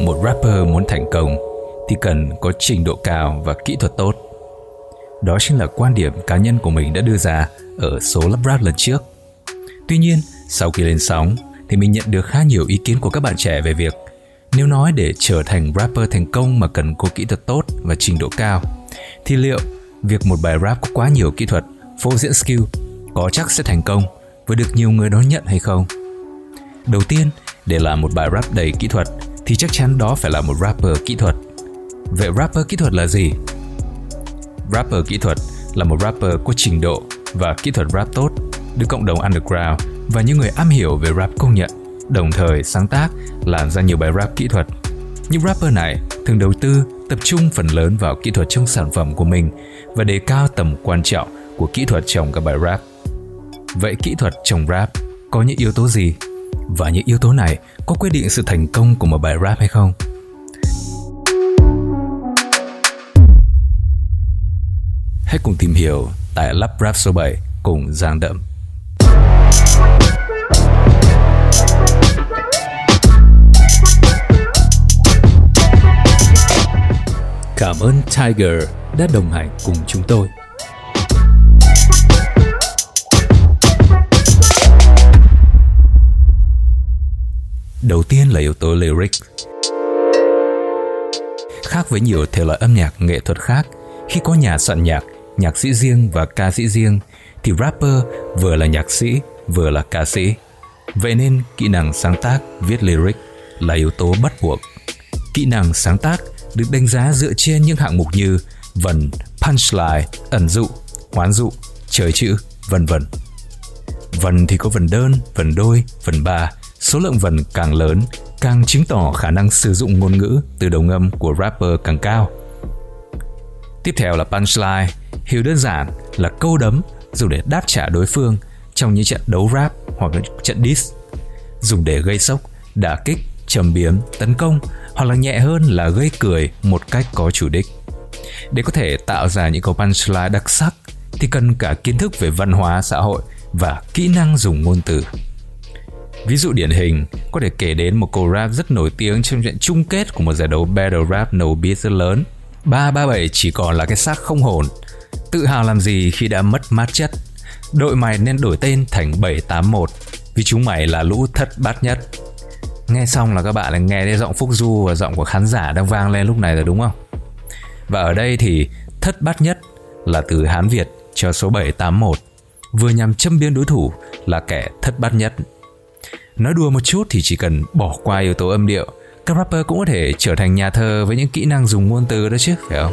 một rapper muốn thành công thì cần có trình độ cao và kỹ thuật tốt. Đó chính là quan điểm cá nhân của mình đã đưa ra ở số lắp rap lần trước. Tuy nhiên, sau khi lên sóng thì mình nhận được khá nhiều ý kiến của các bạn trẻ về việc nếu nói để trở thành rapper thành công mà cần có kỹ thuật tốt và trình độ cao thì liệu việc một bài rap có quá nhiều kỹ thuật, phô diễn skill có chắc sẽ thành công và được nhiều người đón nhận hay không? Đầu tiên, để làm một bài rap đầy kỹ thuật thì chắc chắn đó phải là một rapper kỹ thuật. Vậy rapper kỹ thuật là gì? Rapper kỹ thuật là một rapper có trình độ và kỹ thuật rap tốt, được cộng đồng underground và những người am hiểu về rap công nhận, đồng thời sáng tác làm ra nhiều bài rap kỹ thuật. Những rapper này thường đầu tư tập trung phần lớn vào kỹ thuật trong sản phẩm của mình và đề cao tầm quan trọng của kỹ thuật trong các bài rap. Vậy kỹ thuật trong rap có những yếu tố gì? Và những yếu tố này có quyết định sự thành công của một bài rap hay không? Hãy cùng tìm hiểu tại Lab Rap số 7 cùng Giang Đậm. Cảm ơn Tiger đã đồng hành cùng chúng tôi. Đầu tiên là yếu tố lyric. Khác với nhiều thể loại âm nhạc nghệ thuật khác, khi có nhà soạn nhạc, nhạc sĩ riêng và ca sĩ riêng, thì rapper vừa là nhạc sĩ, vừa là ca sĩ. Vậy nên kỹ năng sáng tác, viết lyric là yếu tố bắt buộc. Kỹ năng sáng tác được đánh giá dựa trên những hạng mục như vần, punchline, ẩn dụ, hoán dụ, trời chữ, vân vân. Vần thì có vần đơn, vần đôi, vần ba, số lượng vần càng lớn càng chứng tỏ khả năng sử dụng ngôn ngữ từ đầu ngâm của rapper càng cao. Tiếp theo là punchline, hiểu đơn giản là câu đấm dùng để đáp trả đối phương trong những trận đấu rap hoặc là trận diss, dùng để gây sốc, đả kích, trầm biếm, tấn công hoặc là nhẹ hơn là gây cười một cách có chủ đích. Để có thể tạo ra những câu punchline đặc sắc thì cần cả kiến thức về văn hóa xã hội và kỹ năng dùng ngôn từ. Ví dụ điển hình, có thể kể đến một câu rap rất nổi tiếng trong trận chung kết của một giải đấu battle rap nổ beat rất lớn. 337 chỉ còn là cái xác không hồn. Tự hào làm gì khi đã mất mát chất. Đội mày nên đổi tên thành 781 vì chúng mày là lũ thất bát nhất. Nghe xong là các bạn đã nghe thấy giọng Phúc Du và giọng của khán giả đang vang lên lúc này rồi đúng không? Và ở đây thì thất bát nhất là từ Hán Việt cho số 781 vừa nhằm châm biếm đối thủ là kẻ thất bát nhất Nói đùa một chút thì chỉ cần bỏ qua yếu tố âm điệu, các rapper cũng có thể trở thành nhà thơ với những kỹ năng dùng ngôn từ đó chứ, phải không?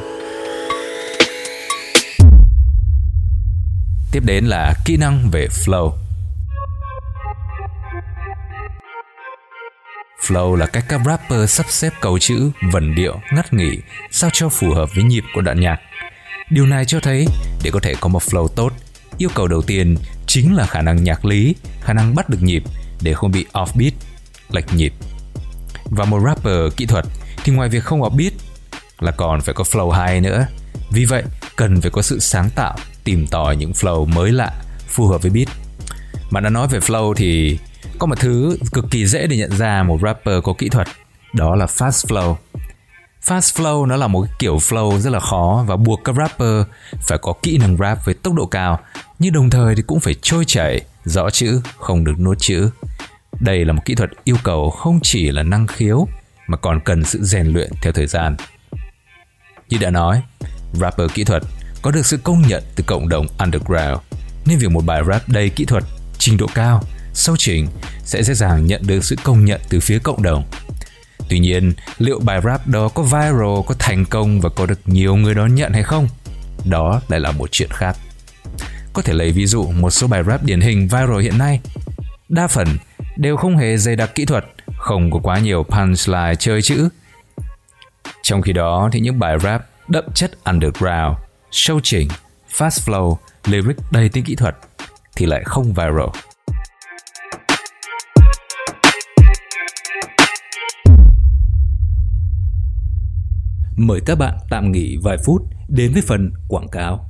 Tiếp đến là kỹ năng về flow. Flow là cách các rapper sắp xếp câu chữ, vần điệu, ngắt nghỉ sao cho phù hợp với nhịp của đoạn nhạc. Điều này cho thấy để có thể có một flow tốt, yêu cầu đầu tiên chính là khả năng nhạc lý, khả năng bắt được nhịp để không bị offbeat, lệch nhịp. Và một rapper kỹ thuật thì ngoài việc không offbeat là còn phải có flow hay nữa. Vì vậy, cần phải có sự sáng tạo, tìm tòi những flow mới lạ, phù hợp với beat. Mà đã nói về flow thì có một thứ cực kỳ dễ để nhận ra một rapper có kỹ thuật, đó là fast flow. Fast flow nó là một kiểu flow rất là khó và buộc các rapper phải có kỹ năng rap với tốc độ cao, nhưng đồng thời thì cũng phải trôi chảy, rõ chữ, không được nuốt chữ. Đây là một kỹ thuật yêu cầu không chỉ là năng khiếu mà còn cần sự rèn luyện theo thời gian. Như đã nói, rapper kỹ thuật có được sự công nhận từ cộng đồng underground, nên việc một bài rap đầy kỹ thuật, trình độ cao, sâu chỉnh sẽ dễ dàng nhận được sự công nhận từ phía cộng đồng. Tuy nhiên, liệu bài rap đó có viral, có thành công và có được nhiều người đón nhận hay không? Đó lại là một chuyện khác. Có thể lấy ví dụ một số bài rap điển hình viral hiện nay. Đa phần đều không hề dày đặc kỹ thuật, không có quá nhiều punchline chơi chữ. Trong khi đó thì những bài rap đậm chất underground, show chỉnh, fast flow, lyric đầy tính kỹ thuật thì lại không viral. Mời các bạn tạm nghỉ vài phút đến với phần quảng cáo.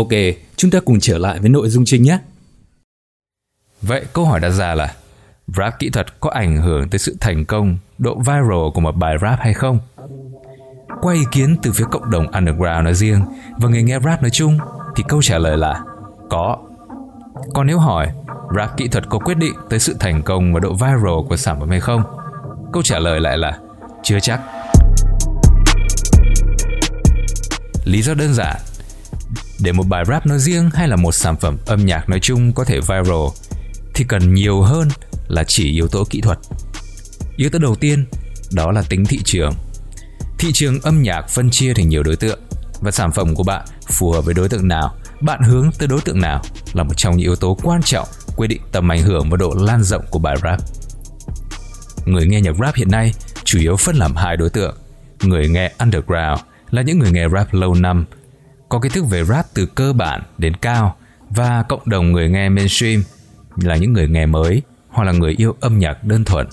Ok, chúng ta cùng trở lại với nội dung chính nhé. Vậy câu hỏi đặt ra là rap kỹ thuật có ảnh hưởng tới sự thành công, độ viral của một bài rap hay không? Qua ý kiến từ phía cộng đồng underground nói riêng và người nghe rap nói chung thì câu trả lời là có. Còn nếu hỏi rap kỹ thuật có quyết định tới sự thành công và độ viral của sản phẩm hay không? Câu trả lời lại là chưa chắc. Lý do đơn giản để một bài rap nói riêng hay là một sản phẩm âm nhạc nói chung có thể viral thì cần nhiều hơn là chỉ yếu tố kỹ thuật. Yếu tố đầu tiên đó là tính thị trường. Thị trường âm nhạc phân chia thành nhiều đối tượng và sản phẩm của bạn phù hợp với đối tượng nào, bạn hướng tới đối tượng nào là một trong những yếu tố quan trọng quyết định tầm ảnh hưởng và độ lan rộng của bài rap. Người nghe nhạc rap hiện nay chủ yếu phân làm hai đối tượng. Người nghe underground là những người nghe rap lâu năm có kiến thức về rap từ cơ bản đến cao và cộng đồng người nghe mainstream là những người nghe mới hoặc là người yêu âm nhạc đơn thuần.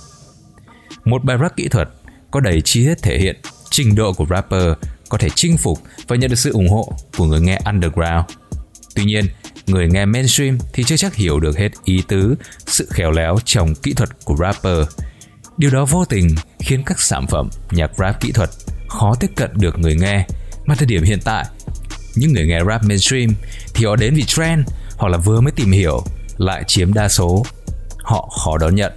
Một bài rap kỹ thuật có đầy chi tiết thể hiện trình độ của rapper có thể chinh phục và nhận được sự ủng hộ của người nghe underground. Tuy nhiên, người nghe mainstream thì chưa chắc hiểu được hết ý tứ, sự khéo léo trong kỹ thuật của rapper. Điều đó vô tình khiến các sản phẩm nhạc rap kỹ thuật khó tiếp cận được người nghe, mà thời điểm hiện tại những người nghe rap mainstream thì họ đến vì trend hoặc là vừa mới tìm hiểu lại chiếm đa số. Họ khó đón nhận,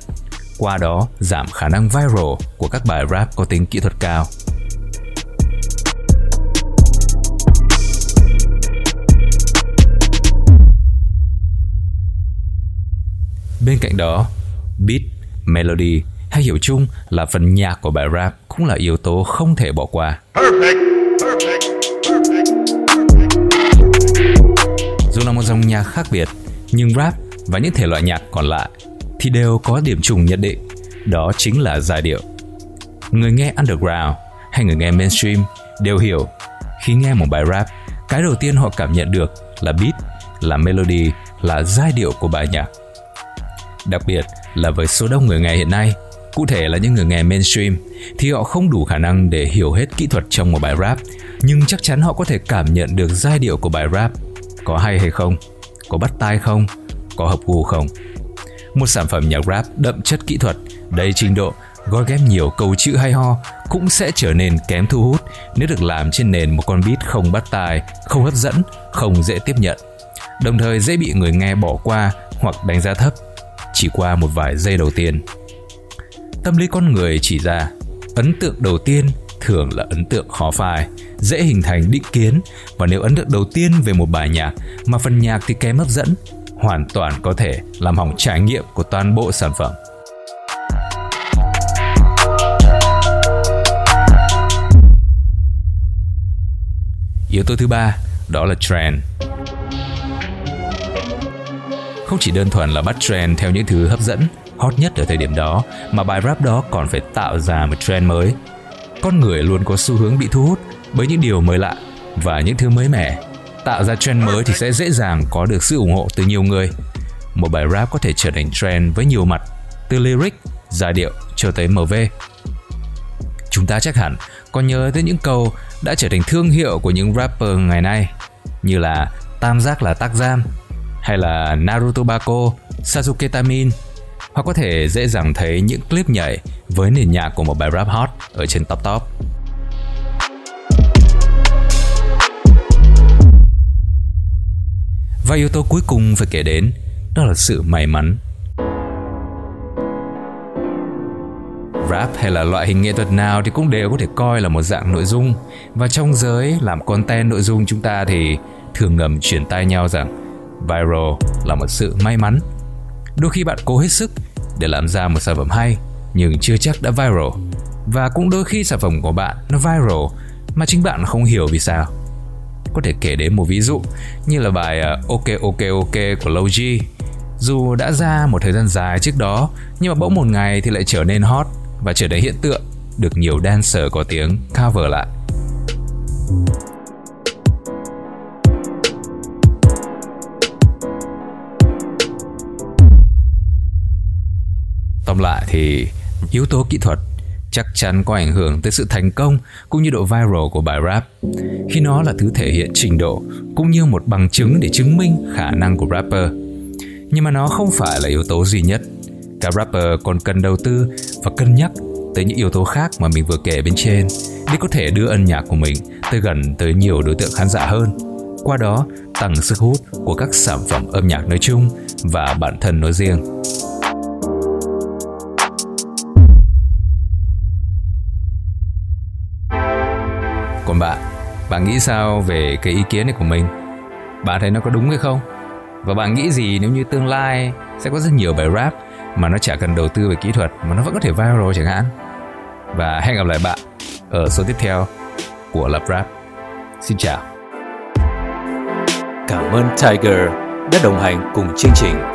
qua đó giảm khả năng viral của các bài rap có tính kỹ thuật cao. Bên cạnh đó, beat, melody hay hiểu chung là phần nhạc của bài rap cũng là yếu tố không thể bỏ qua. Perfect. Dòng nhạc khác biệt, nhưng rap và những thể loại nhạc còn lại thì đều có điểm chung nhất định, đó chính là giai điệu. Người nghe underground hay người nghe mainstream đều hiểu khi nghe một bài rap, cái đầu tiên họ cảm nhận được là beat, là melody, là giai điệu của bài nhạc. Đặc biệt là với số đông người nghe hiện nay, cụ thể là những người nghe mainstream thì họ không đủ khả năng để hiểu hết kỹ thuật trong một bài rap, nhưng chắc chắn họ có thể cảm nhận được giai điệu của bài rap có hay hay không, có bắt tai không, có hợp gu không. Một sản phẩm nhạc rap đậm chất kỹ thuật, đầy trình độ, gói ghép nhiều câu chữ hay ho cũng sẽ trở nên kém thu hút nếu được làm trên nền một con beat không bắt tai, không hấp dẫn, không dễ tiếp nhận. Đồng thời dễ bị người nghe bỏ qua hoặc đánh giá thấp chỉ qua một vài giây đầu tiên. Tâm lý con người chỉ ra ấn tượng đầu tiên thường là ấn tượng khó phai, dễ hình thành định kiến và nếu ấn tượng đầu tiên về một bài nhạc mà phần nhạc thì kém hấp dẫn, hoàn toàn có thể làm hỏng trải nghiệm của toàn bộ sản phẩm. Yếu tố thứ ba đó là trend. Không chỉ đơn thuần là bắt trend theo những thứ hấp dẫn, hot nhất ở thời điểm đó, mà bài rap đó còn phải tạo ra một trend mới con người luôn có xu hướng bị thu hút bởi những điều mới lạ và những thứ mới mẻ. Tạo ra trend mới thì sẽ dễ dàng có được sự ủng hộ từ nhiều người. Một bài rap có thể trở thành trend với nhiều mặt, từ lyric, giai điệu cho tới MV. Chúng ta chắc hẳn còn nhớ tới những câu đã trở thành thương hiệu của những rapper ngày nay như là Tam giác là tác giam hay là Naruto Bako, Sasuke Tamin hoặc có thể dễ dàng thấy những clip nhảy với nền nhạc của một bài rap hot ở trên top top. Và yếu tố cuối cùng phải kể đến, đó là sự may mắn. Rap hay là loại hình nghệ thuật nào thì cũng đều có thể coi là một dạng nội dung và trong giới làm content nội dung chúng ta thì thường ngầm truyền tai nhau rằng viral là một sự may mắn Đôi khi bạn cố hết sức để làm ra một sản phẩm hay nhưng chưa chắc đã viral. Và cũng đôi khi sản phẩm của bạn nó viral mà chính bạn không hiểu vì sao. có thể kể đến một ví dụ như là bài ờ, Ok Ok Ok của Logi. Dù đã ra một thời gian dài trước đó, nhưng mà bỗng một ngày thì lại trở nên hot và trở thành hiện tượng, được nhiều dancer có tiếng cover lại. Tóm lại thì yếu tố kỹ thuật chắc chắn có ảnh hưởng tới sự thành công cũng như độ viral của bài rap. Khi nó là thứ thể hiện trình độ cũng như một bằng chứng để chứng minh khả năng của rapper. Nhưng mà nó không phải là yếu tố duy nhất. Các rapper còn cần đầu tư và cân nhắc tới những yếu tố khác mà mình vừa kể bên trên để có thể đưa âm nhạc của mình tới gần tới nhiều đối tượng khán giả hơn. Qua đó, tăng sức hút của các sản phẩm âm nhạc nói chung và bản thân nói riêng. Bạn nghĩ sao về cái ý kiến này của mình? Bạn thấy nó có đúng hay không? Và bạn nghĩ gì nếu như tương lai sẽ có rất nhiều bài rap mà nó chả cần đầu tư về kỹ thuật mà nó vẫn có thể viral chẳng hạn? Và hẹn gặp lại bạn ở số tiếp theo của Lập Rap. Xin chào. Cảm ơn Tiger đã đồng hành cùng chương trình.